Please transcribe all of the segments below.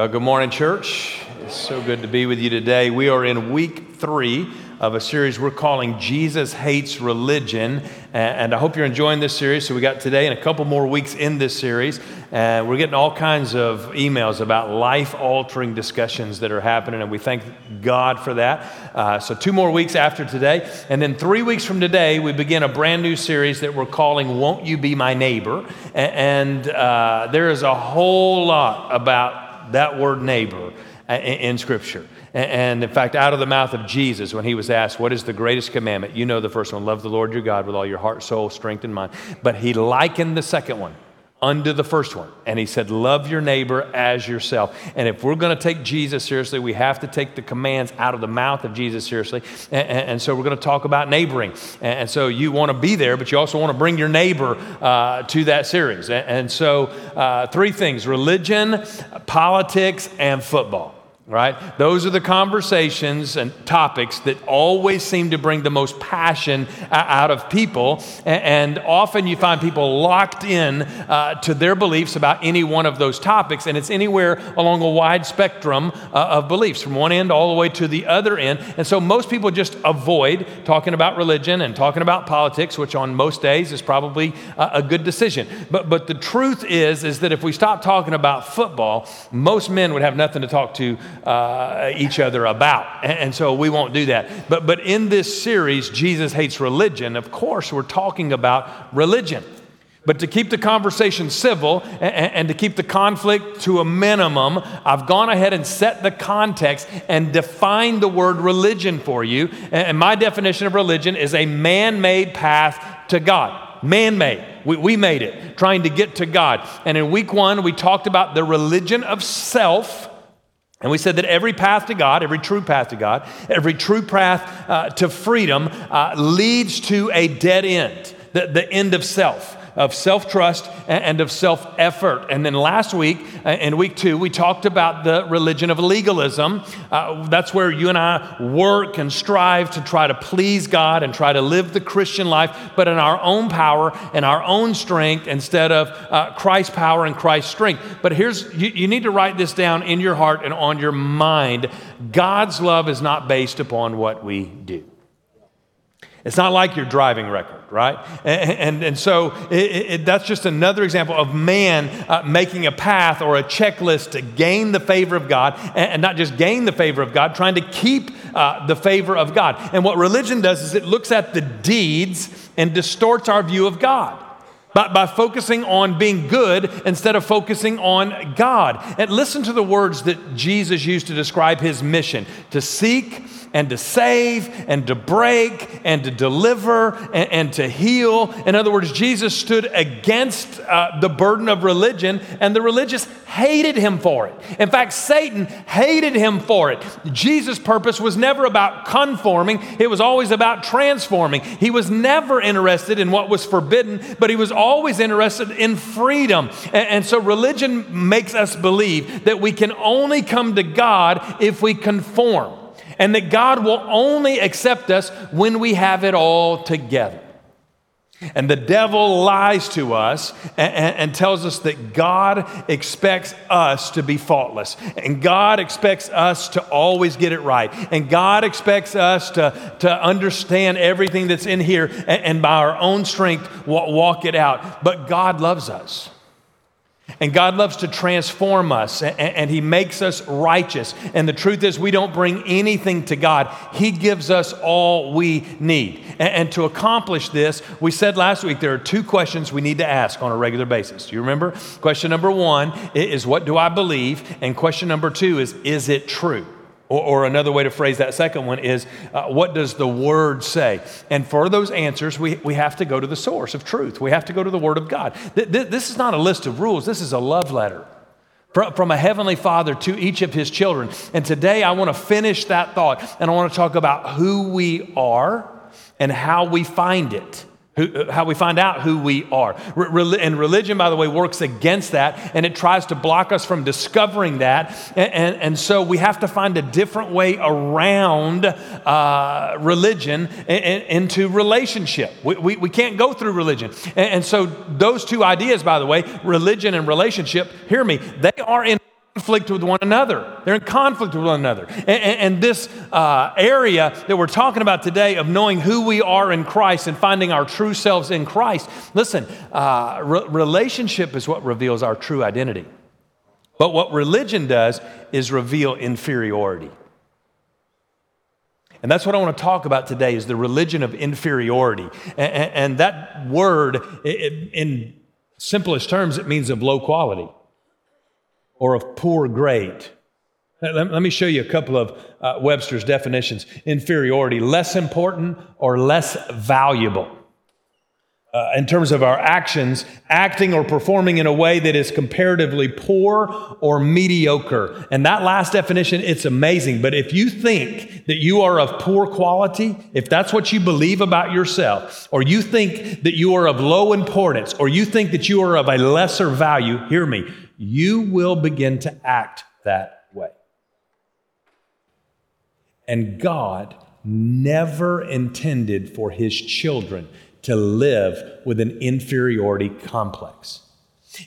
Well, good morning, church. It's so good to be with you today. We are in week three of a series we're calling Jesus Hates Religion. And I hope you're enjoying this series. So, we got today and a couple more weeks in this series. And we're getting all kinds of emails about life altering discussions that are happening. And we thank God for that. Uh, so, two more weeks after today. And then three weeks from today, we begin a brand new series that we're calling Won't You Be My Neighbor? And uh, there is a whole lot about that word neighbor in Scripture. And in fact, out of the mouth of Jesus, when he was asked, What is the greatest commandment? You know the first one love the Lord your God with all your heart, soul, strength, and mind. But he likened the second one unto the first one. And he said, Love your neighbor as yourself. And if we're going to take Jesus seriously, we have to take the commands out of the mouth of Jesus seriously. And, and so we're going to talk about neighboring. And, so you want to be there, but you also want to bring your neighbor uh, to that series. And, and so, uh, three things religion, politics, and football right? Those are the conversations and topics that always seem to bring the most passion out of people. And often you find people locked in uh, to their beliefs about any one of those topics. And it's anywhere along a wide spectrum uh, of beliefs, from one end all the way to the other end. And so most people just avoid talking about religion and talking about politics, which on most days is probably a good decision. But, but the truth is, is that if we stop talking about football, most men would have nothing to talk to uh, each other about. And, and, so we won't do that. But, but in this series, Jesus Hates Religion, of course, we're talking about religion. But to keep the conversation civil and, and, to keep the conflict to a minimum, I've gone ahead and set the context and defined the word religion for you. And my definition of religion is a man made path to God. Man made. We, we made it, trying to get to God. And in week one, we talked about the religion of self and we said that every path to God, every true path to God, every true path uh, to freedom uh, leads to a dead end, the, the end of self of self trust and of self effort. And then last week, uh, in week two, we talked about the religion of legalism. Uh, that's where you and I work and strive to try to please God and try to live the Christian life, but in our own power and our own strength instead of uh, Christ's power and Christ's strength. But here's, you, you need to write this down in your heart and on your mind. God's love is not based upon what we do. It's not like your driving record, right? And, and, and so it, it, that's just another example of man uh, making a path or a checklist to gain the favor of God, and, and not just gain the favor of God, trying to keep uh, the favor of God. And what religion does is it looks at the deeds and distorts our view of God. By, by focusing on being good instead of focusing on God. And listen to the words that Jesus used to describe his mission to seek, and to save and to break and to deliver and, and to heal. In other words, Jesus stood against uh, the burden of religion, and the religious hated him for it. In fact, Satan hated him for it. Jesus' purpose was never about conforming, it was always about transforming. He was never interested in what was forbidden, but he was always interested in freedom. And, and so religion makes us believe that we can only come to God if we conform and that God will only accept us when we have it all together. And the devil lies to us and, and, and, tells us that God expects us to be faultless. And God expects us to always get it right. And God expects us to, to understand everything that's in here and, and by our own strength walk it out. But God loves us. And God loves to transform us and, and, He makes us righteous. And the truth is, we don't bring anything to God, He gives us all we need. And, and, to accomplish this, we said last week there are two questions we need to ask on a regular basis. Do you remember? Question number one is, What do I believe? And question number two is, Is it true? Or, or, another way to phrase that second one is, uh, what does the Word say? And for those answers, we, we have to go to the source of truth. We have to go to the Word of God. Th- th- this is not a list of rules, this is a love letter from, from a heavenly Father to each of His children. And today I want to finish that thought and I want to talk about who we are and how we find it. Who, how we find out who we are. Re- and religion, by the way, works against that and it tries to block us from discovering that. And, and, and so we have to find a different way around uh, religion and, into relationship. We, we, we, can't go through religion. And, and so, those two ideas, by the way, religion and relationship, hear me, they are in conflict with one another. They're in conflict with one another. And, and, and this uh, area that we're talking about today of knowing who we are in Christ and finding our true selves in Christ, listen, uh, re- relationship is what reveals our true identity. But what religion does is reveal inferiority. And that's what I want to talk about today is the religion of inferiority. And, and that word, in simplest terms, it means of low quality or of poor grade. Let, let me show you a couple of uh, Webster's definitions. Inferiority, less important or less valuable uh, in terms of our actions, acting or performing in a way that is comparatively poor or mediocre. And that last definition, it's amazing. But if you think that you are of poor quality, if that's what you believe about yourself, or you think that you are of low importance, or you think that you are of a lesser value, hear me, you will begin to act that way. And God never intended for his children to live with an inferiority complex.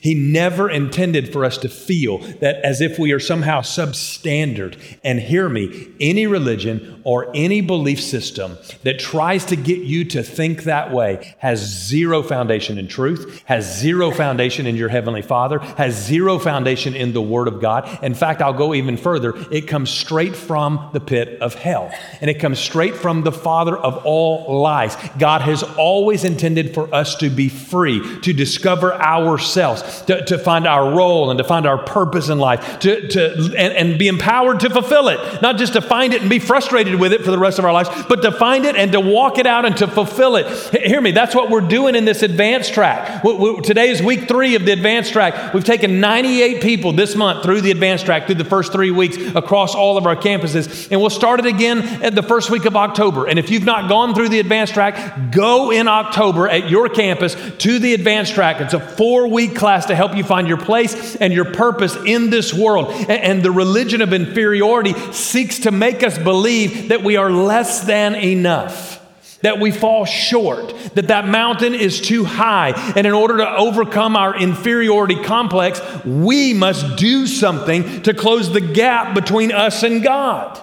He never intended for us to feel that as if we are somehow substandard. And hear me, any religion or any belief system that tries to get you to think that way has zero foundation in truth, has zero foundation in your Heavenly Father, has zero foundation in the Word of God. In fact, I'll go even further. It comes straight from the pit of hell, and it comes straight from the Father of all lies. God has always intended for us to be free, to discover ourselves to, to find our role and to find our purpose in life, to, to, and, and be empowered to fulfill it. Not just to find it and be frustrated with it for the rest of our lives, but to find it and to walk it out and to fulfill it. Hear me, that's what we're doing in this advanced track. We, we, today is week three of the advanced track. We've taken 98 people this month through the advanced track, through the first three weeks across all of our campuses. And we'll start it again at the first week of October. And if you've not gone through the advanced track, go in October at your campus to the advanced track. It's a four week class to help you find your place and your purpose in this world. And the religion of inferiority seeks to make us believe that we are less than enough that we fall short, that that mountain is too high. And in order to overcome our inferiority complex, we must do something to close the gap between us and God.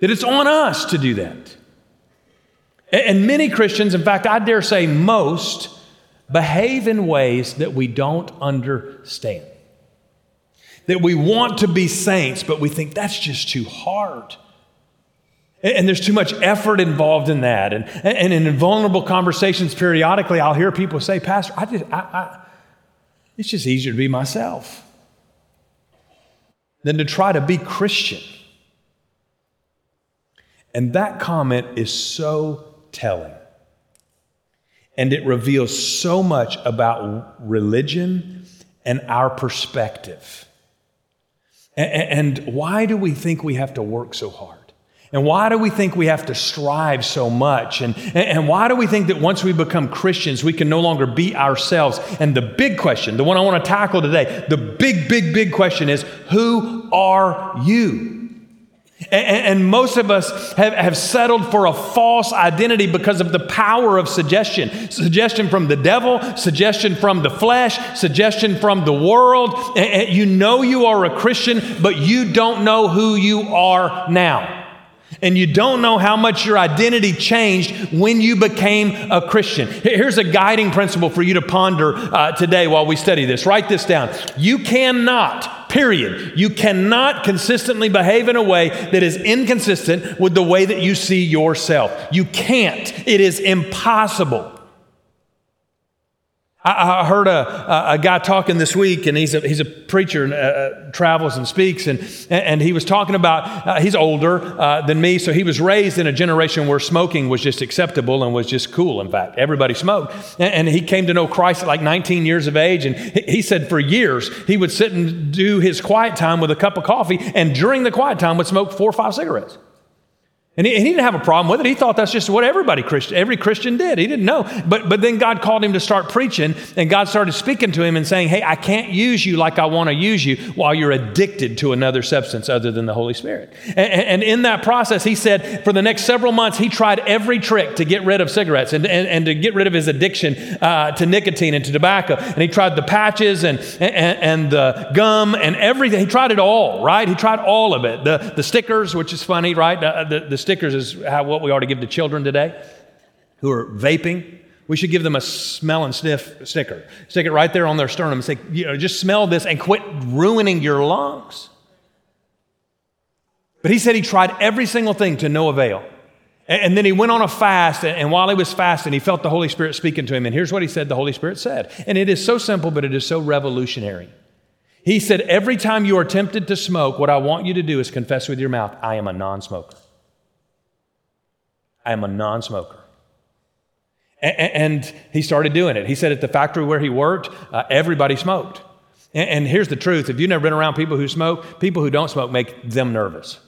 That it's on us to do that. And many Christians, in fact, I dare say most, behave in ways that we don't understand. That we want to be saints, but we think that's just too hard. And there's too much effort involved in that. And, and in vulnerable conversations, periodically, I'll hear people say, Pastor, I just, I, I, it's just easier to be myself than to try to be Christian. And that comment is so telling. And it reveals so much about religion and our perspective. And why do we think we have to work so hard? And why do we think we have to strive so much? And, and why do we think that once we become Christians, we can no longer be ourselves? And the big question, the one I want to tackle today, the big, big, big question is who are you? And, most of us have, have settled for a false identity because of the power of suggestion. Suggestion from the devil, suggestion from the flesh, suggestion from the world. And you know you are a Christian, but you don't know who you are now. And you don't know how much your identity changed when you became a Christian. Here's a guiding principle for you to ponder uh, today while we study this. Write this down. You cannot, period, you cannot consistently behave in a way that is inconsistent with the way that you see yourself. You can't. It is impossible. I, heard a, a guy talking this week, and he's a, he's a preacher and uh, uh, travels and speaks, and, and he was talking about, uh, he's older uh, than me, so he was raised in a generation where smoking was just acceptable and was just cool, in fact. Everybody smoked. And, and he came to know Christ at like 19 years of age, and he said for years he would sit and do his quiet time with a cup of coffee, and during the quiet time would smoke four or five cigarettes. And he, and he, didn't have a problem with it. He thought that's just what everybody Christian, every Christian did. He didn't know. But, but then God called him to start preaching, and God started speaking to him and saying, Hey, I can't use you like I want to use you while you're addicted to another substance other than the Holy Spirit. And, and in that process, he said, for the next several months, he tried every trick to get rid of cigarettes and, and, and to get rid of his addiction uh, to nicotine and to tobacco. And he tried the patches and, and, and the gum and everything. He tried it all, right? He tried all of it. The, the stickers, which is funny, right? The, the, the stickers is how, what we ought to give to children today who are vaping. We should give them a smell and sniff sticker. Stick it right there on their sternum and say, you know, just smell this and quit ruining your lungs. But he said he tried every single thing to no avail. And then he went on a fast, and while he was fasting, he felt the Holy Spirit speaking to him. And here's what he said the Holy Spirit said. And it is so simple, but it is so revolutionary. He said, Every time you are tempted to smoke, what I want you to do is confess with your mouth, I am a non smoker. I am a non smoker. And he started doing it. He said at the factory where he worked, uh, everybody smoked. And here's the truth if you've never been around people who smoke, people who don't smoke make them nervous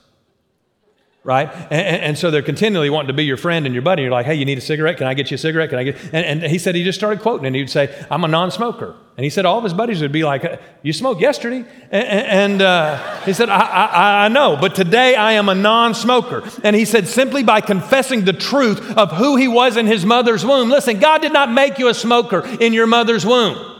right? And, and, so they're continually wanting to be your friend and your buddy. You're like, hey, you need a cigarette? Can I get you a cigarette? Can I get? And, and he said he just started quoting, and he'd say, I'm a non-smoker. And he said all of his buddies would be like, you smoked yesterday, and, and uh, he said, I, I, I know, but today I am a non-smoker. And he said simply by confessing the truth of who he was in his mother's womb. Listen, God did not make you a smoker in your mother's womb.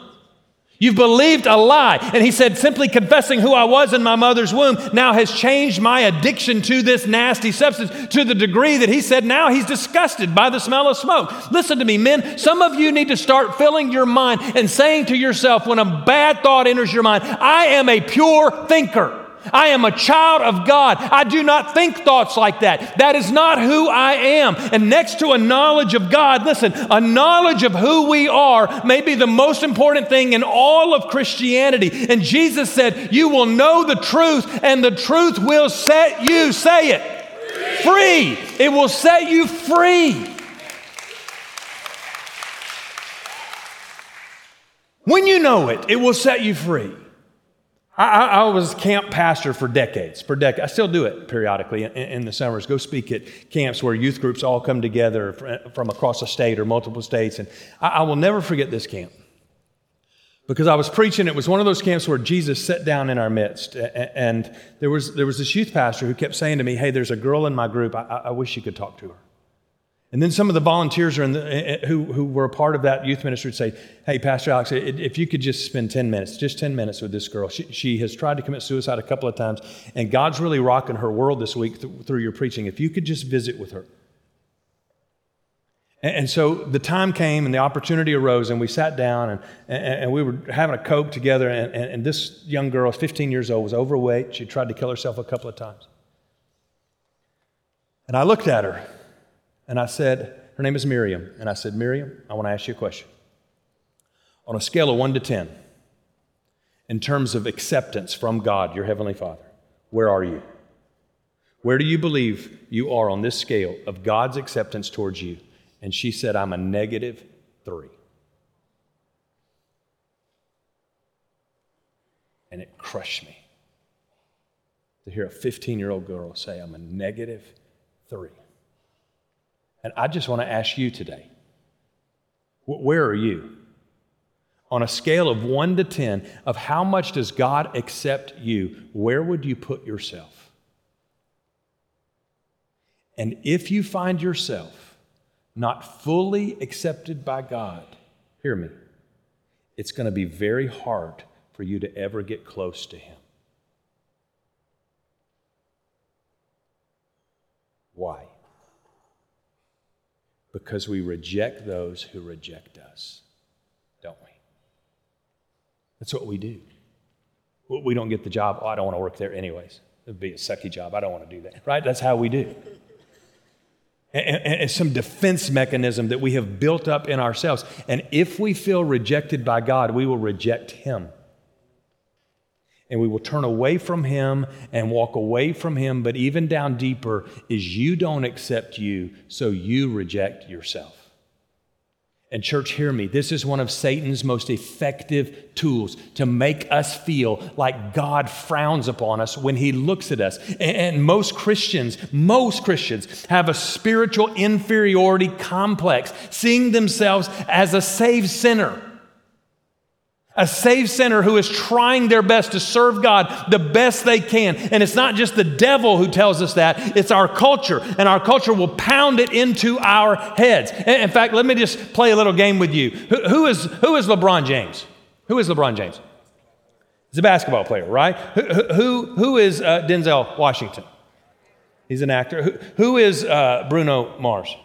You've believed a lie. And he said, simply confessing who I was in my mother's womb now has changed my addiction to this nasty substance to the degree that he said now he's disgusted by the smell of smoke. Listen to me, men. Some of you need to start filling your mind and saying to yourself when a bad thought enters your mind, I am a pure thinker. I am a child of God. I do not think thoughts like that. That is not who I am. And next to a knowledge of God, listen, a knowledge of who we are may be the most important thing in all of Christianity. And Jesus said, You will know the truth, and the truth will set you, say it, free. It will set you free. When you know it, it will set you free. I, I, was camp pastor for decades, for decades. I still do it periodically in, in, the summers. Go speak at camps where youth groups all come together from across a state or multiple states. And I, I will never forget this camp because I was preaching. It was one of those camps where Jesus sat down in our midst. And there was, there was this youth pastor who kept saying to me, Hey, there's a girl in my group. I, I wish you could talk to her. And then some of the volunteers the, eh, eh, who, who were a part of that youth ministry would say, Hey, Pastor Alex, if you could just spend 10 minutes, just 10 minutes with this girl. She, she has tried to commit suicide a couple of times, and God's really rocking her world this week th- through your preaching. If you could just visit with her. And, and, so the time came and the opportunity arose, and we sat down and, and, and we were having a Coke together. And, and this young girl, 15 years old, was overweight. She tried to kill herself a couple of times. And I looked at her. And I said, Her name is Miriam. And I said, Miriam, I want to ask you a question. On a scale of one to 10, in terms of acceptance from God, your Heavenly Father, where are you? Where do you believe you are on this scale of God's acceptance towards you? And she said, I'm a negative three. And it crushed me to hear a 15 year old girl say, I'm a negative three. And I just want to ask you today where are you? On a scale of one to 10, of how much does God accept you, where would you put yourself? And if you find yourself not fully accepted by God, hear me, it's going to be very hard for you to ever get close to Him. Why? Because we reject those who reject us, don't we? That's what we do. We don't get the job. Oh, I don't want to work there anyways. It'd be a sucky job. I don't want to do that. Right? That's how we do. And it's some defense mechanism that we have built up in ourselves. And if we feel rejected by God, we will reject Him and we will turn away from him and walk away from him. But even down deeper is you don't accept you, so you reject yourself. And, church, hear me. This is one of Satan's most effective tools to make us feel like God frowns upon us when he looks at us. And most Christians, most Christians have a spiritual inferiority complex, seeing themselves as a saved sinner a saved sinner who is trying their best to serve God the best they can. And it's not just the devil who tells us that, it's our culture. And our culture will pound it into our heads. In fact, let me just play a little game with you. Who, who is, who is LeBron James? Who is LeBron James? He's a basketball player, right? Who, who, who is uh, Denzel Washington? He's an actor. Who, who is uh, Bruno Mars?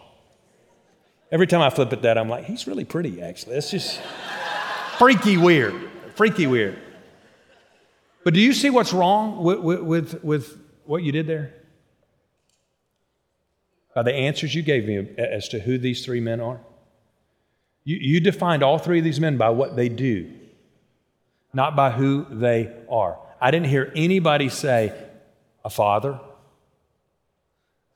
Every time I flip at that, I'm like, he's really pretty, actually. It's just freaky weird. Freaky weird. But do you see what's wrong with, with, with what you did there? By the answers you gave me as to who these three men are. You, you defined all three of these men by what they do, not by who they are. I didn't hear anybody say a father,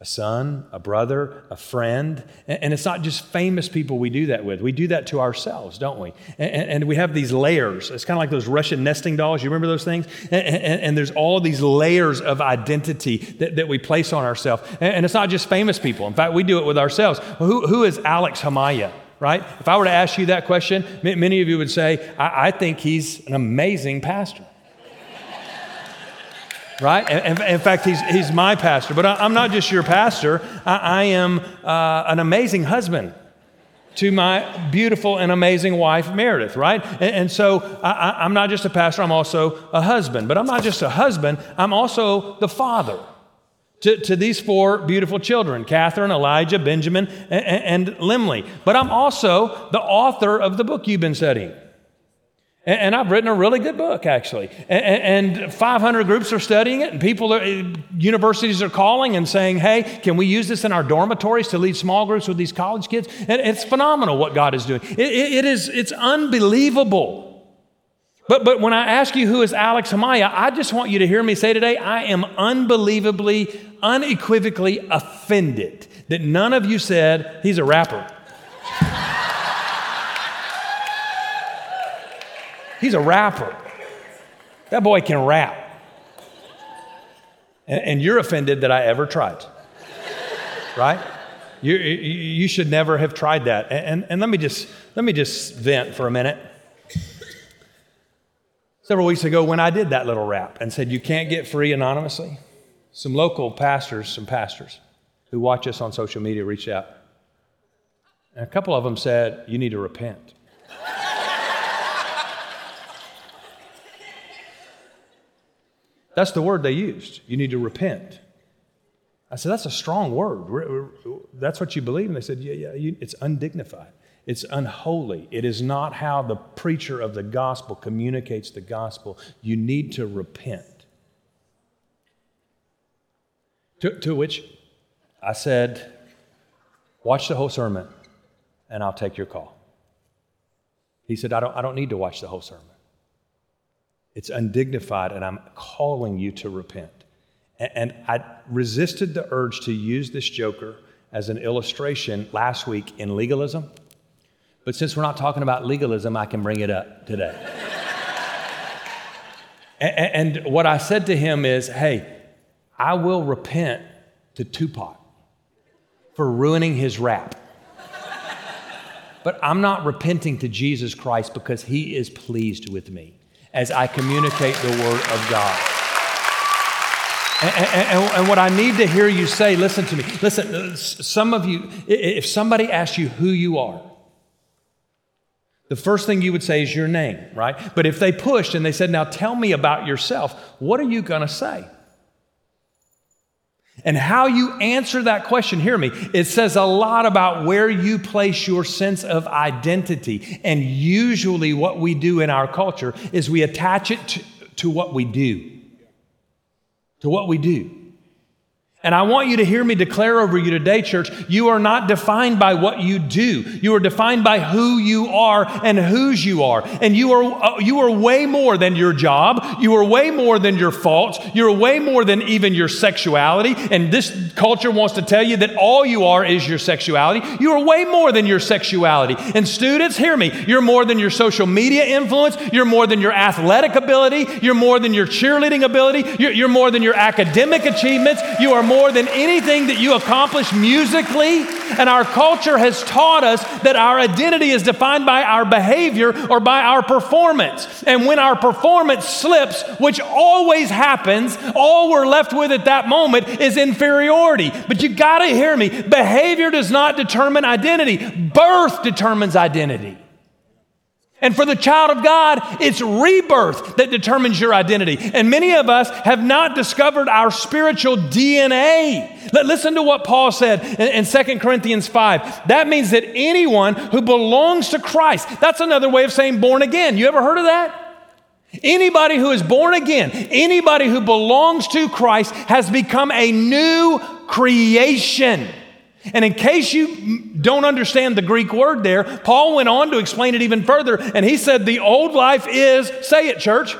a son, a brother, a friend. And it's not just famous people we do that with. We do that to ourselves, don't we? And we have these layers. It's kind of like those Russian nesting dolls. You remember those things? And there's all these layers of identity that we place on ourselves. And it's not just famous people. In fact, we do it with ourselves. Who is Alex Himaya? Right? If I were to ask you that question, many of you would say, I think he's an amazing pastor right? In, in, fact, he's, he's my pastor. But I, am not just your pastor, I, I am uh, an amazing husband to my beautiful and amazing wife, Meredith, right? And, and so I, am not just a pastor, I'm also a husband. But I'm not just a husband, I'm also the father. To, to these four beautiful children, Catherine, Elijah, Benjamin, and, and Limley. But I'm also the author of the book you've been studying. And I've written a really good book, actually. And 500 groups are studying it, and people, are, universities are calling and saying, hey, can we use this in our dormitories to lead small groups with these college kids? And it's phenomenal what God is doing. It, it is, it's unbelievable. But, but when I ask you who is Alex Himaya, I just want you to hear me say today, I am unbelievably, unequivocally offended that none of you said he's a rapper. He's a rapper. That boy can rap. And, and you're offended that I ever tried. right? You, you should never have tried that. And, and let, me just, let me just vent for a minute. Several weeks ago, when I did that little rap and said, You can't get free anonymously, some local pastors, some pastors who watch us on social media reached out. And a couple of them said, You need to repent. That's the word they used. You need to repent. I said, That's a strong word. That's what you believe? And they said, Yeah, yeah, you, it's undignified. It's unholy. It is not how the preacher of the gospel communicates the gospel. You need to repent. To, to which I said, Watch the whole sermon and I'll take your call. He said, I don't, I don't need to watch the whole sermon. It's undignified, and I'm calling you to repent. And I resisted the urge to use this joker as an illustration last week in legalism. But since we're not talking about legalism, I can bring it up today. and what I said to him is hey, I will repent to Tupac for ruining his rap. But I'm not repenting to Jesus Christ because he is pleased with me as I communicate the Word of God. And, and, and, what I need to hear you say, listen to me. Listen, uh, some of you, if somebody asks you who you are, the first thing you would say is your name, right? But if they pushed and they said, now tell me about yourself, what are you going to say? And how you answer that question, hear me, it says a lot about where you place your sense of identity. And usually, what we do in our culture is we attach it to, to what we do. To what we do. And I want you to hear me declare over you today, church, you are not defined by what you do. You are defined by who you are and whose you are. And you are, uh, you are way more than your job. You are way more than your faults. You're way more than even your sexuality. And this culture wants to tell you that all you are is your sexuality. You are way more than your sexuality. And students, hear me. You're more than your social media influence. You're more than your athletic ability. You're more than your cheerleading ability. You're, you're more than your academic achievements. You are more than anything that you accomplish musically. And our culture has taught us that our identity is defined by our behavior or by our performance. And when our performance slips, which always happens, all we're left with at that moment is inferiority. But you got to hear me behavior does not determine identity, birth determines identity. And for the child of God, it's rebirth that determines your identity. And many of us have not discovered our spiritual DNA. Listen to what Paul said in 2 Corinthians 5. That means that anyone who belongs to Christ, that's another way of saying born again. You ever heard of that? Anybody who is born again, anybody who belongs to Christ has become a new creation. And in case you don't understand the Greek word there, Paul went on to explain it even further. And he said, The old life is, say it, church.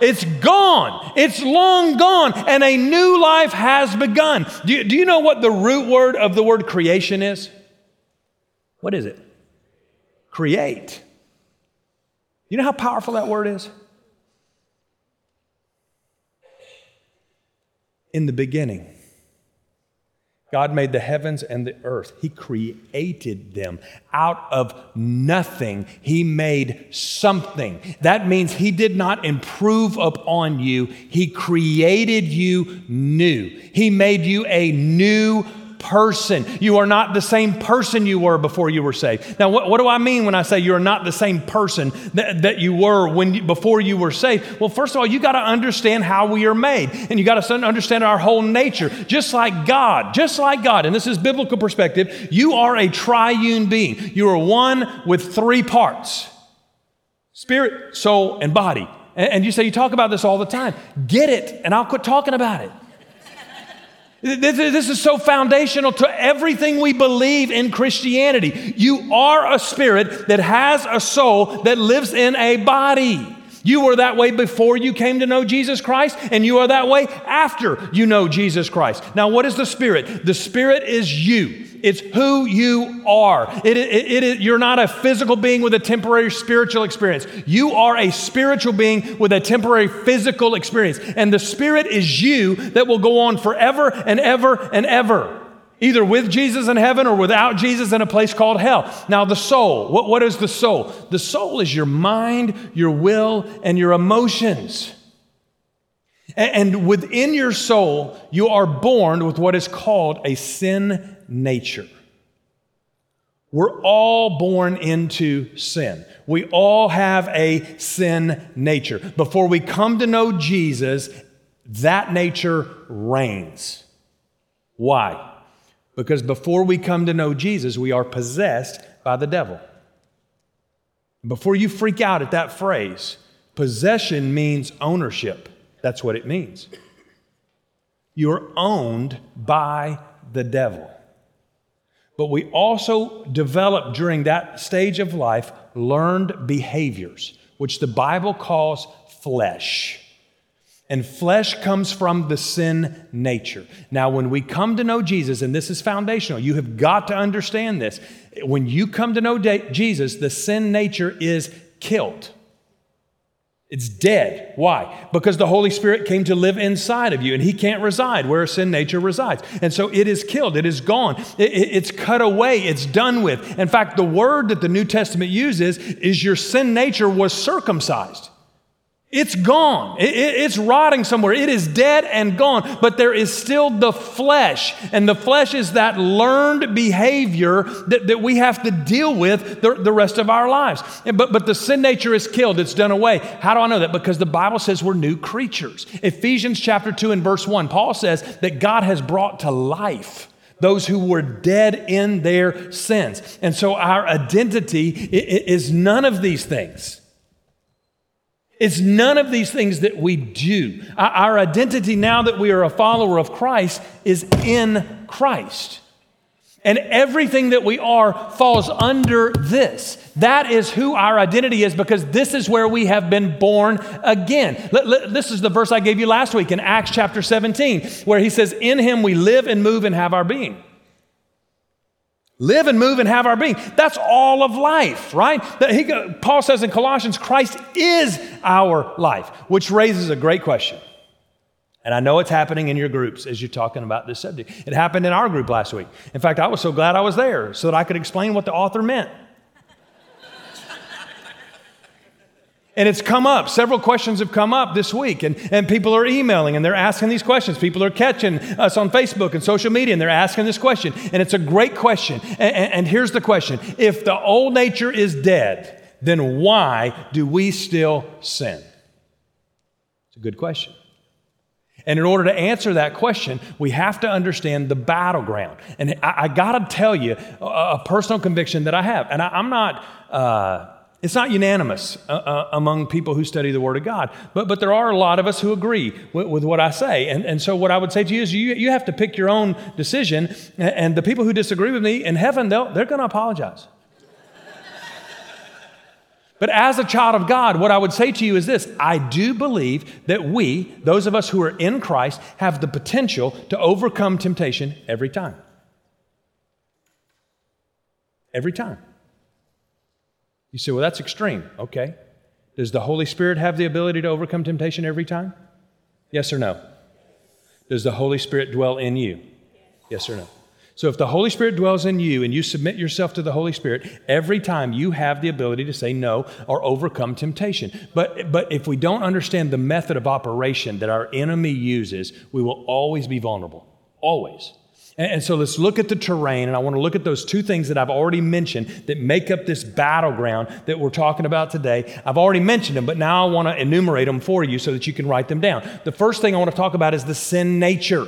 It's gone. It's long gone. And a new life has begun. Do you, do you know what the root word of the word creation is? What is it? Create. You know how powerful that word is? In the beginning God made the heavens and the earth. He created them out of nothing. He made something. That means He did not improve upon you, He created you new. He made you a new person. You are not the same person you were before you were saved. Now, what, what do I mean when I say you're not the same person that, that you were when you, before you were saved? Well, first of all, you got to understand how we are made, and you got to understand our whole nature. Just like God, just like God, and this is biblical perspective, you are a triune being. You are one with three parts spirit, soul, and body. And, and you say, you talk about this all the time. Get it, and I'll quit talking about it. This is so foundational to everything we believe in Christianity. You are a spirit that has a soul that lives in a body. You were that way before you came to know Jesus Christ, and you are that way after you know Jesus Christ. Now, what is the Spirit? The Spirit is you. It's who you are. It, it, it, you're not a physical being with a temporary spiritual experience. You are a spiritual being with a temporary physical experience. And the Spirit is you that will go on forever and ever and ever either with Jesus in heaven or without Jesus in a place called hell. Now, the soul, what, what is the soul? The soul is your mind, your will, and your emotions. And, and within your soul, you are born with what is called a sin nature. We're all born into sin. We all have a sin nature. Before we come to know Jesus, that nature reigns. Why? Because before we come to know Jesus, we are possessed by the devil. Before you freak out at that phrase, possession means ownership. That's what it means. You're owned by the devil. But we also develop during that stage of life learned behaviors, which the Bible calls flesh. And flesh comes from the sin nature. Now, when we come to know Jesus, and this is foundational, you have got to understand this. When you come to know Jesus, the sin nature is killed. It's dead. Why? Because the Holy Spirit came to live inside of you, and He can't reside where sin nature resides. And so it is killed, it is gone, it, it, it's cut away, it's done with. In fact, the word that the New Testament uses is your sin nature was circumcised. It's gone. It, it, it's rotting somewhere. It is dead and gone, but there is still the flesh. And the flesh is that learned behavior that, that we have to deal with the, the rest of our lives. But, but the sin nature is killed, it's done away. How do I know that? Because the Bible says we're new creatures. Ephesians chapter 2 and verse 1, Paul says that God has brought to life those who were dead in their sins. And so our identity is none of these things. It's none of these things that we do. Our identity now that we are a follower of Christ is in Christ. And everything that we are falls under this. That is who our identity is because this is where we have been born again. This is the verse I gave you last week in Acts chapter 17, where he says, In him we live and move and have our being. Live and move and have our being. That's all of life, right? He, Paul says in Colossians, Christ is our life, which raises a great question. And I know it's happening in your groups as you're talking about this subject. It happened in our group last week. In fact, I was so glad I was there so that I could explain what the author meant. And it's come up. Several questions have come up this week, and, and people are emailing and they're asking these questions. People are catching us on Facebook and social media and they're asking this question. And it's a great question. And, and, and here's the question If the old nature is dead, then why do we still sin? It's a good question. And in order to answer that question, we have to understand the battleground. And I, I got to tell you a, a, personal conviction that I have. And I, am not. Uh, it's not unanimous uh, uh, among people who study the Word of God, but, but there are a lot of us who agree with, with, what I say. And, and so, what I would say to you is you, you have to pick your own decision, and the people who disagree with me in heaven, they're going to apologize. but as a child of God, what I would say to you is this I do believe that we, those of us who are in Christ, have the potential to overcome temptation every time. Every time. You say, well, that's extreme. Okay. Does the Holy Spirit have the ability to overcome temptation every time? Yes or no? Does the Holy Spirit dwell in you? Yes or no? So if the Holy Spirit dwells in you and you submit yourself to the Holy Spirit, every time you have the ability to say no or overcome temptation. But, but if we don't understand the method of operation that our enemy uses, we will always be vulnerable. Always. And, so let's look at the terrain, and I want to look at those two things that I've already mentioned that make up this battleground that we're talking about today. I've already mentioned them, but now I want to enumerate them for you so that you can write them down. The first thing I want to talk about is the sin nature.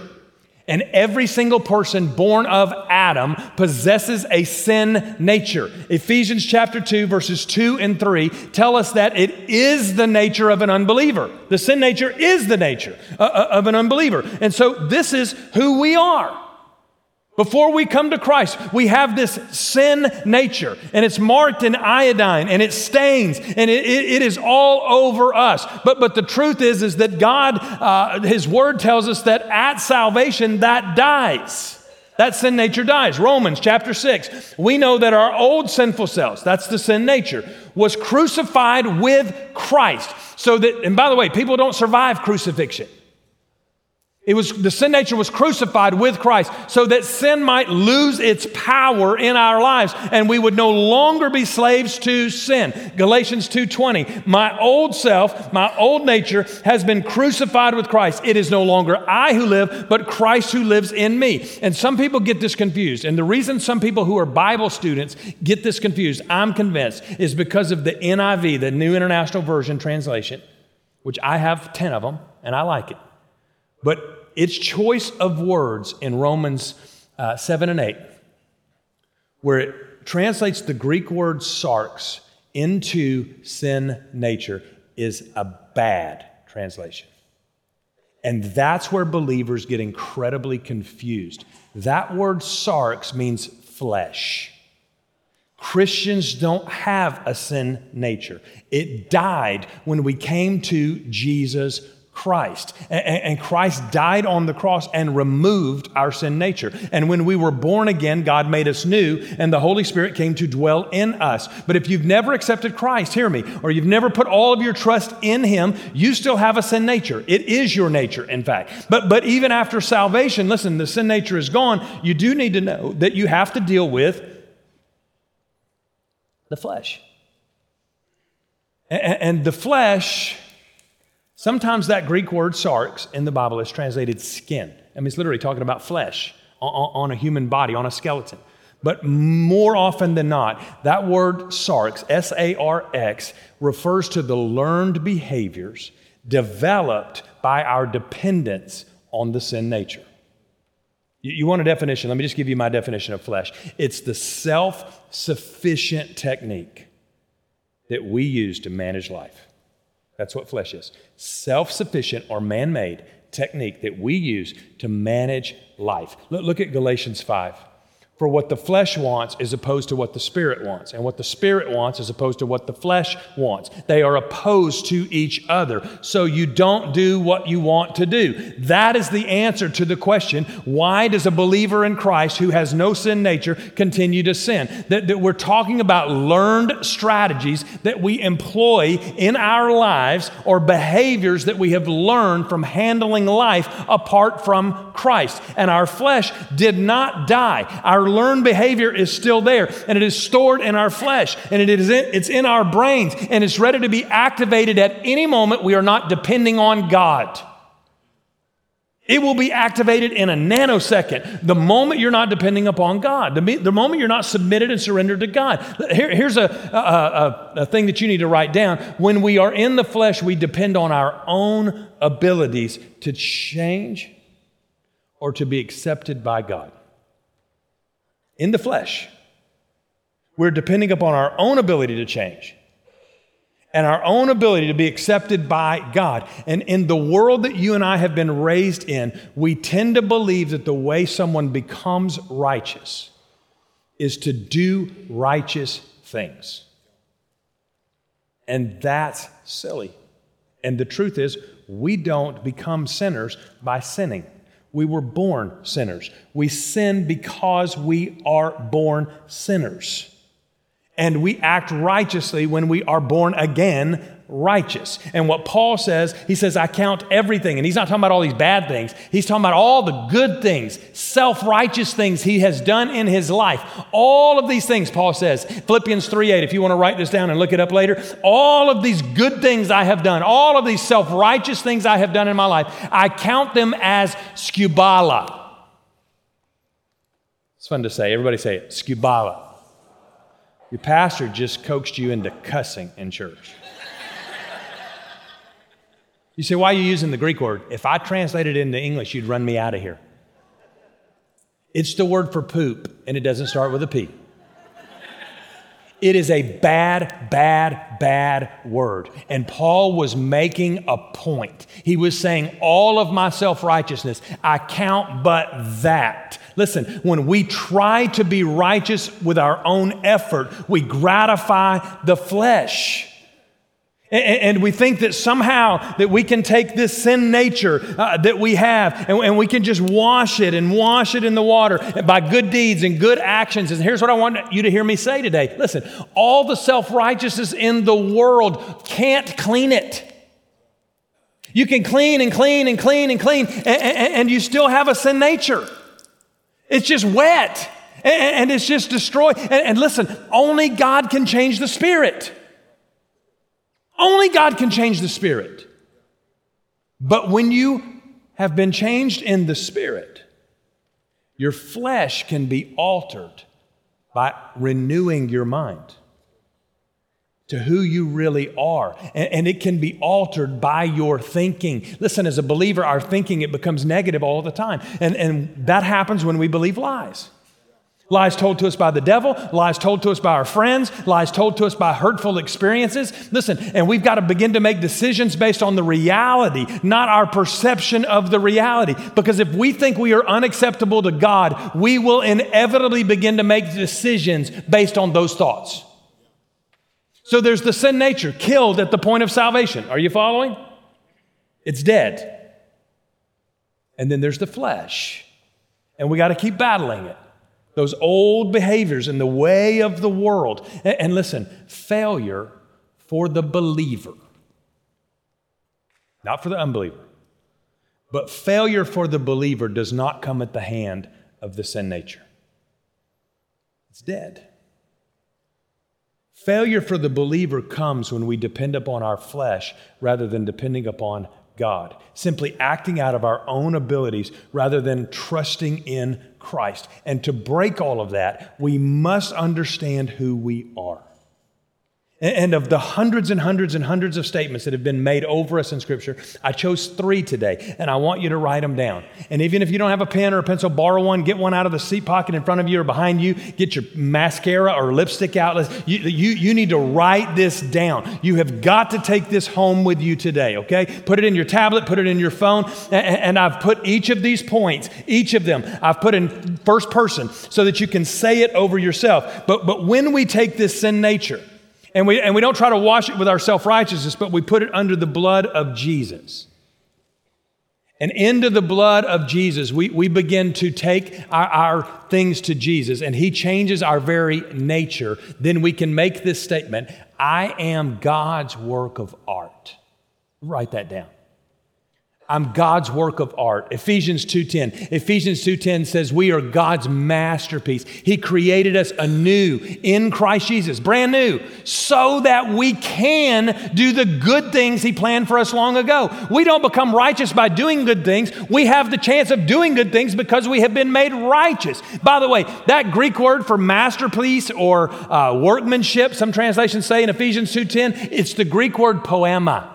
And every single person born of Adam possesses a sin nature. Ephesians chapter 2, verses 2 and 3 tell us that it is the nature of an unbeliever. The sin nature is the nature uh, uh, of an unbeliever. And so this is who we are. Before we come to Christ, we have this sin nature, and it's marked in iodine, and it stains, and it, it, it is all over us. But, but the truth is, is that God, uh, His Word tells us that at salvation, that dies. That sin nature dies. Romans chapter 6. We know that our old sinful selves, that's the sin nature, was crucified with Christ. So that, and by the way, people don't survive crucifixion. It was the sin nature was crucified with Christ so that sin might lose its power in our lives and we would no longer be slaves to sin. Galatians 2:20. My old self, my old nature has been crucified with Christ. It is no longer I who live, but Christ who lives in me. And some people get this confused. And the reason some people who are Bible students get this confused, I'm convinced, is because of the NIV, the New International Version translation, which I have 10 of them and I like it. But its choice of words in Romans uh, 7 and 8, where it translates the Greek word sarx into sin nature, is a bad translation. And that's where believers get incredibly confused. That word sarx means flesh. Christians don't have a sin nature. It died when we came to Jesus Christ. And Christ died on the cross and removed our sin nature. And when we were born again, God made us new, and the Holy Spirit came to dwell in us. But if you've never accepted Christ, hear me, or you've never put all of your trust in Him, you still have a sin nature. It is your nature, in fact. But, but even after salvation, listen, the sin nature is gone. You do need to know that you have to deal with the flesh. And the flesh Sometimes that Greek word sarx in the Bible is translated skin. I mean, it's literally talking about flesh on, a human body, on a skeleton. But more often than not, that word sarx, S A R X, refers to the learned behaviors developed by our dependence on the sin nature. You, want a definition? Let me just give you my definition of flesh it's the self sufficient technique that we use to manage life. That's what flesh is. Self sufficient or man made technique that we use to manage life. Look, look at Galatians 5 for what the flesh wants as opposed to what the spirit wants, and what the spirit wants as opposed to what the flesh wants. They are opposed to each other. So you don't do what you want to do. That is the answer to the question why does a believer in Christ who has no sin nature continue to sin? That, that we're talking about learned strategies that we employ in our lives or behaviors that we have learned from handling life apart from Christ. And our flesh did not die. Our learned behavior is still there, and it is stored in our flesh, and it is in, it's in our brains, and it's ready to be activated at any moment. We are not depending on God. It will be activated in a nanosecond. The moment you're not depending upon God, the, the moment you're not submitted and surrendered to God. Here, here's a, a, a, a thing that you need to write down. When we are in the flesh, we depend on our own abilities to change or to be accepted by God in the flesh. We're depending upon our own ability to change and our own ability to be accepted by God. And in the world that you and I have been raised in, we tend to believe that the way someone becomes righteous is to do righteous things. And that's silly. And the truth is, we don't become sinners by sinning. We were born sinners. We sin because we are born sinners. And we act righteously when we are born again righteous. And what Paul says, he says, I count everything. And he's not talking about all these bad things. He's talking about all the good things, self righteous things he has done in his life. All of these things, Paul says, Philippians 3 8, if you want to write this down and look it up later, all of these good things I have done, all of these self righteous things I have done in my life, I count them as skubala. It's fun to say. Everybody say it skubala. Your pastor just coaxed you into cussing in church. You say, why are you using the Greek word? If I translated it into English, you'd run me out of here. It's the word for poop, and it doesn't start with a P. It is a bad, bad, bad word. And Paul was making a point. He was saying, All of my self righteousness, I count but that. Listen, when we try to be righteous with our own effort, we gratify the flesh. And, we think that somehow that we can take this sin nature uh, that we have and, and, we can just wash it and wash it in the water by good deeds and good actions. And here's what I want you to hear me say today. Listen, all the self-righteousness in the world can't clean it. You can clean and clean and clean and clean and, and, and you still have a sin nature. It's just wet and, it's just destroyed. and listen, only God can change the spirit. Only God can change the spirit. But when you have been changed in the spirit, your flesh can be altered by renewing your mind to who you really are. And, it can be altered by your thinking. Listen, as a believer, our thinking, it becomes negative all the time. And, and that happens when we believe lies. Lies told to us by the devil, lies told to us by our friends, lies told to us by hurtful experiences. Listen, and we've got to begin to make decisions based on the reality, not our perception of the reality. Because if we think we are unacceptable to God, we will inevitably begin to make decisions based on those thoughts. So there's the sin nature, killed at the point of salvation. Are you following? It's dead. And then there's the flesh. And we got to keep battling it those old behaviors in the way of the world. And, listen, failure for the believer, not for the unbeliever, but failure for the believer does not come at the hand of the sin nature. It's dead. Failure for the believer comes when we depend upon our flesh rather than depending upon God, simply acting out of our own abilities rather than trusting in Christ. And to break all of that, we must understand who we are. And of the hundreds and hundreds and hundreds of statements that have been made over us in Scripture, I chose three today, and I want you to write them down. And even if you don't have a pen or a pencil, borrow one, get one out of the seat pocket in front of you or behind you, get your mascara or lipstick out. You, you, you need to write this down. You have got to take this home with you today, okay? Put it in your tablet, put it in your phone, and I've put each of these points, each of them, I've put in first person so that you can say it over yourself. But, but when we take this sin nature, and we, and we don't try to wash it with our self righteousness, but we put it under the blood of Jesus. And into the blood of Jesus, we, we begin to take our, our things to Jesus, and He changes our very nature. Then we can make this statement I am God's work of art. Write that down. I'm God's work of art. Ephesians 2:10. Ephesians 2:10 says we are God's masterpiece. He created us anew in Christ Jesus, brand new, so that we can do the good things he planned for us long ago. We don't become righteous by doing good things. We have the chance of doing good things because we have been made righteous. By the way, that Greek word for masterpiece or uh, workmanship, some translations say in Ephesians 2:10, it's the Greek word poema.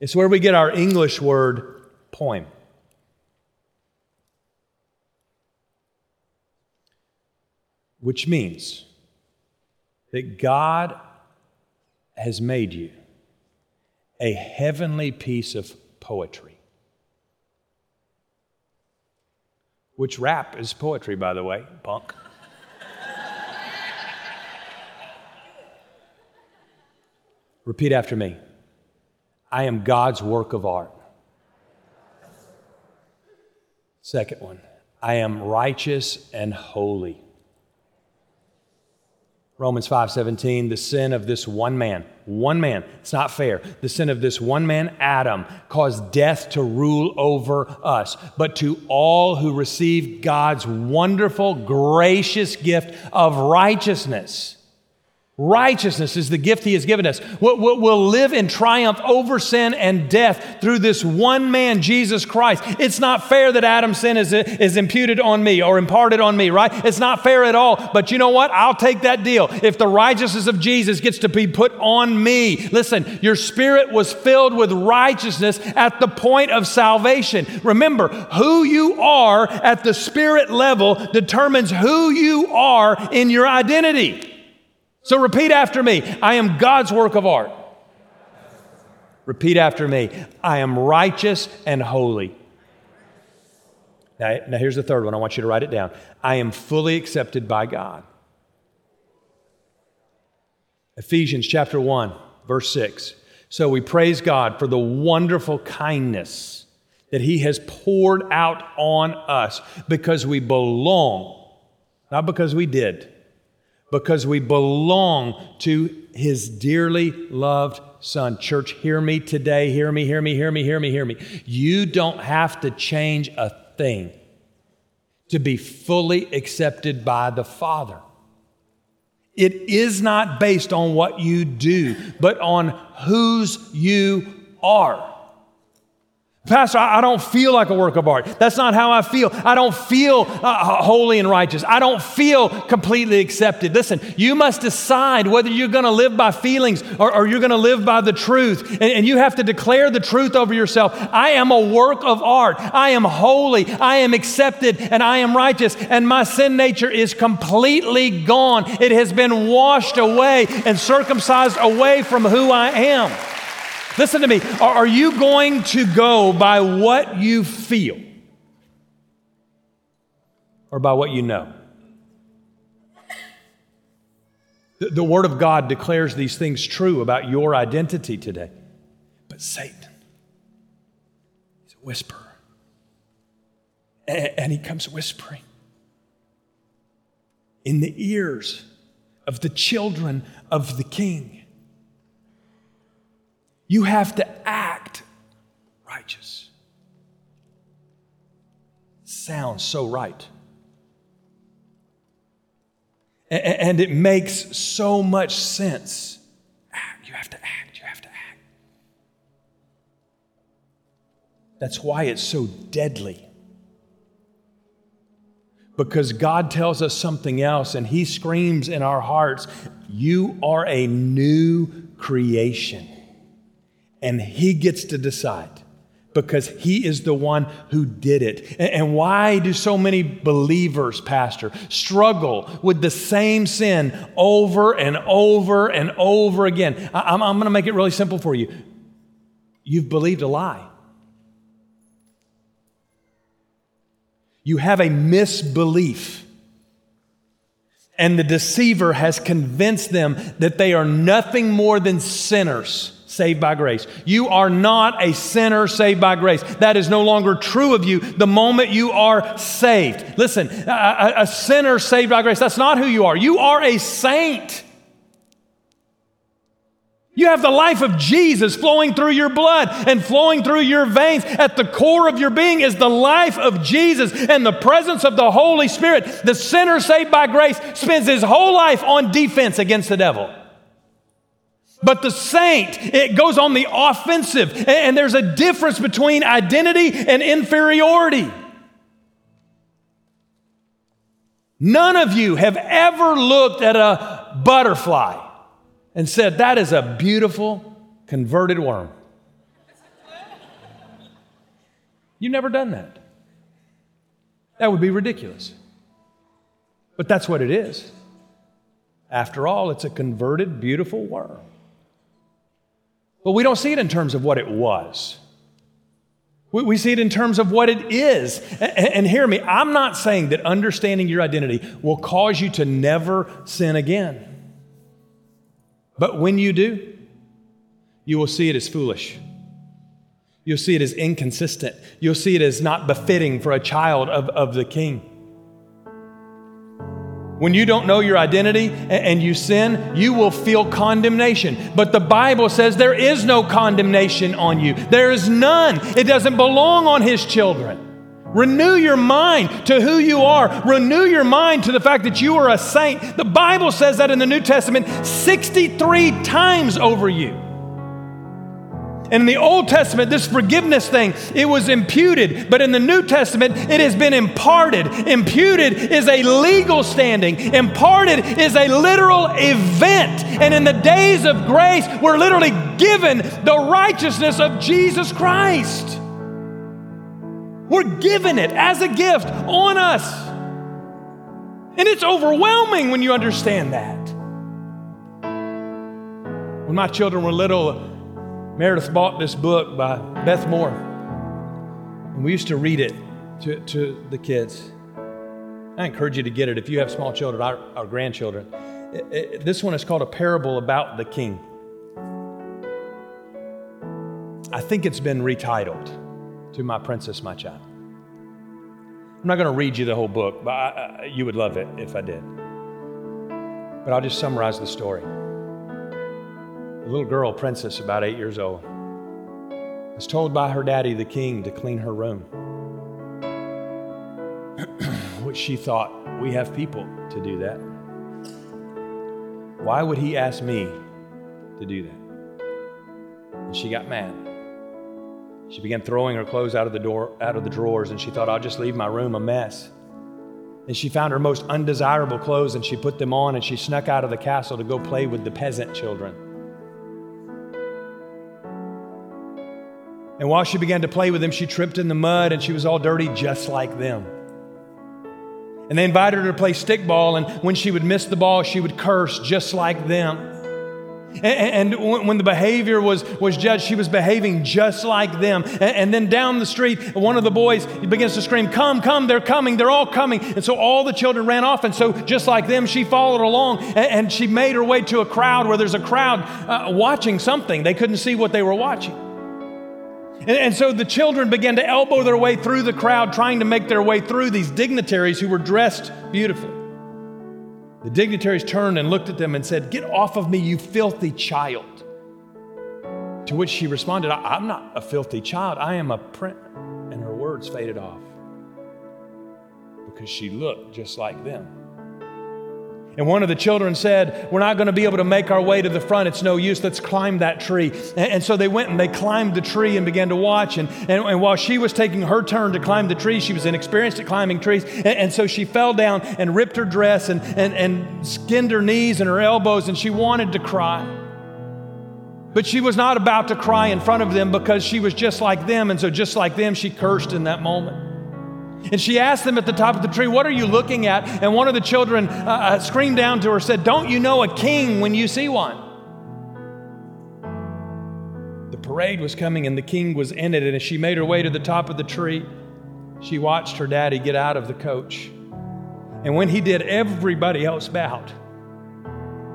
It's where we get our English word poem. Which means that God has made you a heavenly piece of poetry. Which rap is poetry, by the way, punk. Repeat after me. I am God's work of art. Second one, I am righteous and holy. Romans 5:17 the sin of this one man one man it's not fair the sin of this one man Adam caused death to rule over us but to all who receive God's wonderful gracious gift of righteousness Righteousness is the gift He has given us. We'll live in triumph over sin and death through this one man, Jesus Christ. It's not fair that Adam's sin is, is imputed on me or imparted on me, right? It's not fair at all. But you know what? I'll take that deal. If the righteousness of Jesus gets to be put on me, listen, your spirit was filled with righteousness at the point of salvation. Remember, who you are at the spirit level determines who you are in your identity. So repeat after me I am God's work of art. Repeat after me I am righteous and holy. Now, now, here's the third one. I want you to write it down. I am fully accepted by God. Ephesians chapter 1, verse 6. So we praise God for the wonderful kindness that He has poured out on us because we belong, not because we did because we belong to his dearly loved son. Church, hear me today. Hear me, hear me, hear me, hear me, hear me. You don't have to change a thing to be fully accepted by the Father. It is not based on what you do, but on whose you are. Pastor, I don't feel like a work of art. That's not how I feel. I don't feel uh, holy and righteous. I don't feel completely accepted. Listen, you must decide whether you're going to live by feelings or, or you're going to live by the truth. And, and you have to declare the truth over yourself. I am a work of art. I am holy. I am accepted and I am righteous. And my sin nature is completely gone. It has been washed away and circumcised away from who I am. Listen to me. Are you going to go by what you feel or by what you know? The, Word of God declares these things true about your identity today. But Satan, he's a whisperer. And he comes whispering in the ears of the children of the king. You have to act righteous. Sounds so right. And it makes so much sense. You have to act. You have to act. That's why it's so deadly. Because God tells us something else and He screams in our hearts You are a new creation. And He gets to decide because He is the one who did it. And why do so many believers, Pastor, struggle with the same sin over and over and over again? I'm, I'm going to make it really simple for you. You've believed a lie. You have a misbelief. And the deceiver has convinced them that they are nothing more than sinners saved by grace. You are not a sinner saved by grace. That is no longer true of you the moment you are saved. Listen, a, a, sinner saved by grace, that's not who you are. You are a saint. You have the life of Jesus flowing through your blood and flowing through your veins. At the core of your being is the life of Jesus and the presence of the Holy Spirit. The sinner saved by grace spends his whole life on defense against the devil. But the saint, it goes on the offensive. And there's a difference between identity and inferiority. None of you have ever looked at a butterfly and said, That is a beautiful converted worm. You've never done that. That would be ridiculous. But that's what it is. After all, it's a converted, beautiful worm. But we don't see it in terms of what it was. We see it in terms of what it is. And hear me, I'm not saying that understanding your identity will cause you to never sin again. But when you do, you will see it as foolish. You'll see it as inconsistent. You'll see it as not befitting for a child of, of the king. When you don't know your identity and you sin, you will feel condemnation. But the Bible says there is no condemnation on you. There is none. It doesn't belong on His children. Renew your mind to who you are. Renew your mind to the fact that you are a saint. The Bible says that in the New Testament 63 times over you. And in the Old Testament, this forgiveness thing, it was imputed. But in the New Testament, it has been imparted. Imputed is a legal standing, imparted is a literal event. And in the days of grace, we're literally given the righteousness of Jesus Christ. We're given it as a gift on us. And it's overwhelming when you understand that. When my children were little, Meredith bought this book by Beth Moore, and we used to read it to, to the kids. I encourage you to get it if you have small children, our, our grandchildren. It, it, this one is called A Parable About the King. I think it's been retitled to My Princess, My Child. I'm not going to read you the whole book, but I, I, you would love it if I did. But I'll just summarize the story little girl, princess, about eight years old, was told by her daddy, the king, to clean her room. Which she thought, we have people to do that. Why would he ask me to do that? And she got mad. She began throwing her clothes out of the door, out of the drawers, and she thought, I'll just leave my room a mess. And she found her most undesirable clothes and she put them on and she snuck out of the castle to go play with the peasant children. And while she began to play with them, she tripped in the mud and she was all dirty just like them. And they invited her to play stickball, and when she would miss the ball, she would curse just like them. And, when the behavior was, was judged, she was behaving just like them. And, then down the street, one of the boys begins to scream, Come, come, they're coming, they're all coming. And so all the children ran off. And so, just like them, she followed along and, she made her way to a crowd where there's a crowd uh, watching something. They couldn't see what they were watching. And, and, so the children began to elbow their way through the crowd, trying to make their way through these dignitaries who were dressed beautifully. The dignitaries turned and looked at them and said, Get off of me, you filthy child. To which she responded, I'm not a filthy child, I am a prince. And her words faded off because she looked just like them. And one of the children said, We're not going to be able to make our way to the front. It's no use. Let's climb that tree. And, and so they went and they climbed the tree and began to watch. And, and, and, while she was taking her turn to climb the tree, she was inexperienced at climbing trees. And, and so she fell down and ripped her dress and, and, and skinned her knees and her elbows, and she wanted to cry. But she was not about to cry in front of them because she was just like them. And so, just like them, she cursed in that moment. And she asked them at the top of the tree, What are you looking at? And one of the children uh, uh, screamed down to her, said, Don't you know a king when you see one? The parade was coming and the king was in it. And as she made her way to the top of the tree, she watched her daddy get out of the coach. And when he did, everybody else bowed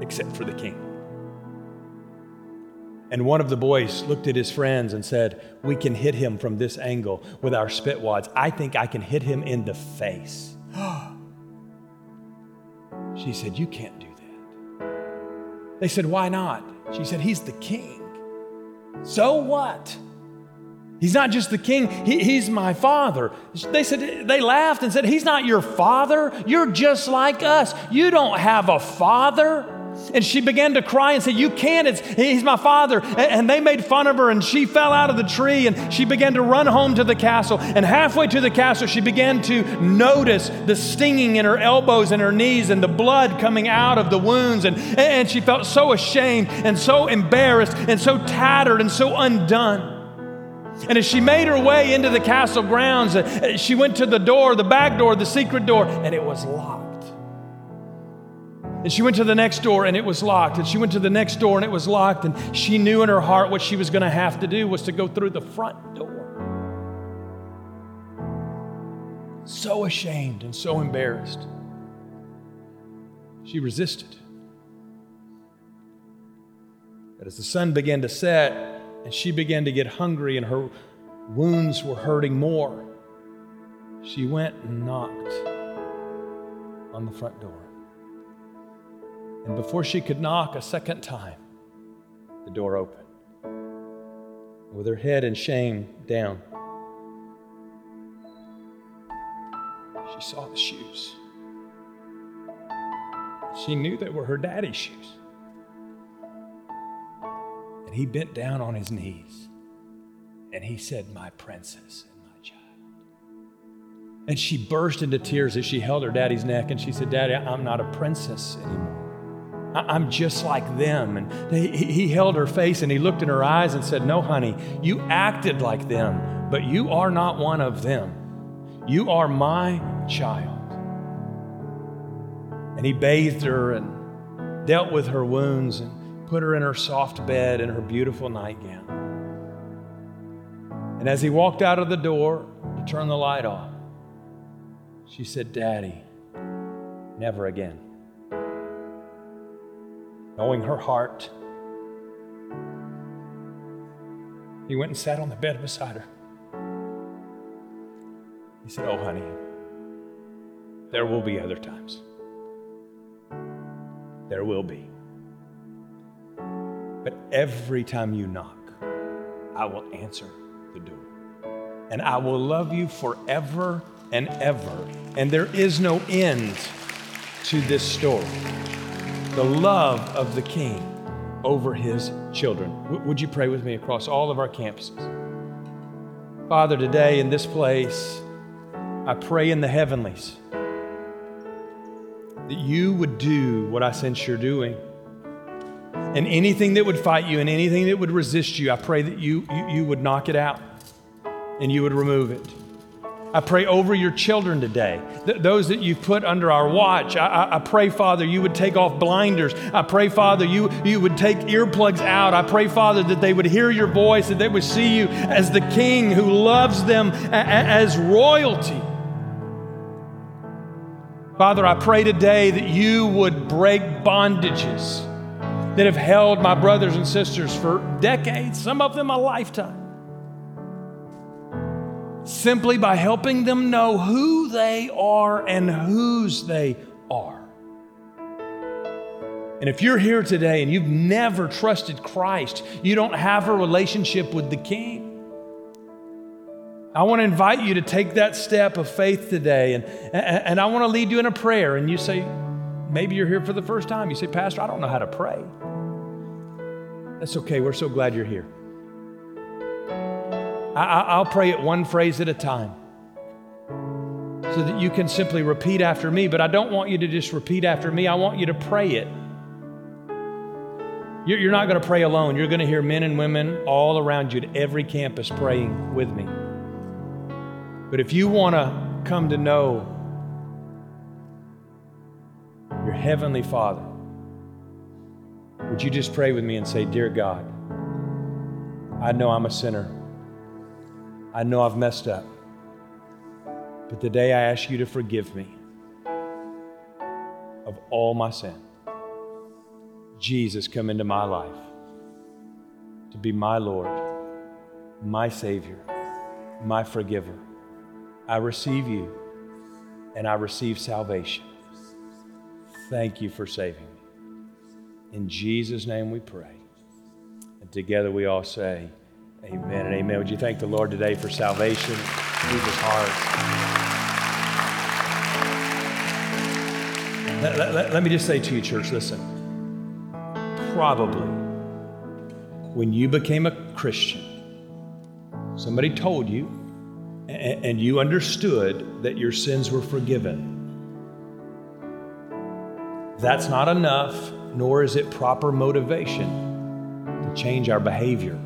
except for the king. And one of the boys looked at his friends and said, We can hit him from this angle with our spit wads. I think I can hit him in the face. she said, You can't do that. They said, Why not? She said, He's the king. So what? He's not just the king, he, he's my father. They said they laughed and said, He's not your father. You're just like us. You don't have a father. And she began to cry and say, You can't, it's, he's my father. And they made fun of her, and she fell out of the tree and she began to run home to the castle. And halfway to the castle, she began to notice the stinging in her elbows and her knees and the blood coming out of the wounds. And, and she felt so ashamed and so embarrassed and so tattered and so undone. And as she made her way into the castle grounds, uh, she went to the door, the back door, the secret door, and it was locked. And she went to the next door and it was locked. And she went to the next door and it was locked. And she knew in her heart what she was going to have to do was to go through the front door. So ashamed and so embarrassed. She resisted. But as the sun began to set and she began to get hungry and her wounds were hurting more, she went and knocked on the front door. And before she could knock a second time, the door opened. With her head in shame down, she saw the shoes. She knew they were her daddy's shoes. And he bent down on his knees and he said, My princess and my child. And she burst into tears as she held her daddy's neck and she said, Daddy, I'm not a princess anymore. I'm just like them. And he held her face and he looked in her eyes and said, No, honey, you acted like them, but you are not one of them. You are my child. And he bathed her and dealt with her wounds and put her in her soft bed in her beautiful nightgown. And as he walked out of the door to turn the light off, she said, Daddy, never again knowing her heart. He went and sat on the bed beside her. He said, Oh, honey, there will be other times. There will be. But every time you knock, I will answer the door. And I will love you forever and ever. And there is no end to this story the love of the King over his children. W- would you pray with me across all of our campuses? Father, today in this place, I pray in the heavenlies that you would do what I sense you're doing. And anything that would fight you and anything that would resist you, I pray that you, you, you would knock it out and you would remove it. I pray over your children today, th- those that you've put under our watch. I, I, I, pray, Father, you would take off blinders. I pray, Father, you, you would take earplugs out. I pray, Father, that they would hear your voice, that they would see you as the King who loves them a- as royalty. Father, I pray today that you would break bondages that have held my brothers and sisters for decades, some of them a lifetime simply by helping them know who they are and whose they are. And if you're here today and you've never trusted Christ, you don't have a relationship with the King. I want to invite you to take that step of faith today, and, and I want to lead you in a prayer. And you say, Maybe you're here for the first time. You say, Pastor, I don't know how to pray. That's okay. We're so glad you're here. I, will pray it one phrase at a time so that you can simply repeat after me. But I don't want you to just repeat after me, I want you to pray it. You're not going to pray alone. You're going to hear men and women all around you at every campus praying with me. But if you want to come to know your Heavenly Father, would you just pray with me and say, Dear God, I know I'm a sinner. I know I've messed up. But today I ask you to forgive me of all my sin. Jesus, come into my life to be my Lord, my Savior, my forgiver. I receive you and I receive salvation. Thank you for saving me. In Jesus' name we pray. And together we all say, Amen and amen. Would you thank the Lord today for salvation? People's hearts. Let, let, let, me just say to you, church, listen. Probably when you became a Christian, somebody told you and, and you understood that your sins were forgiven. That's not enough, nor is it proper motivation to change our behavior.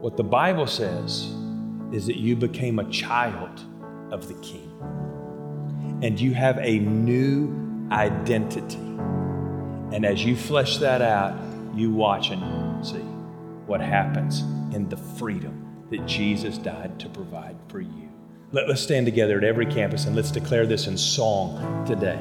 What the Bible says is that you became a child of the King and you have a new identity. And as you flesh that out, you watch and see what happens in the freedom that Jesus died to provide for you. Let, us stand together at every campus and let's declare this in song today.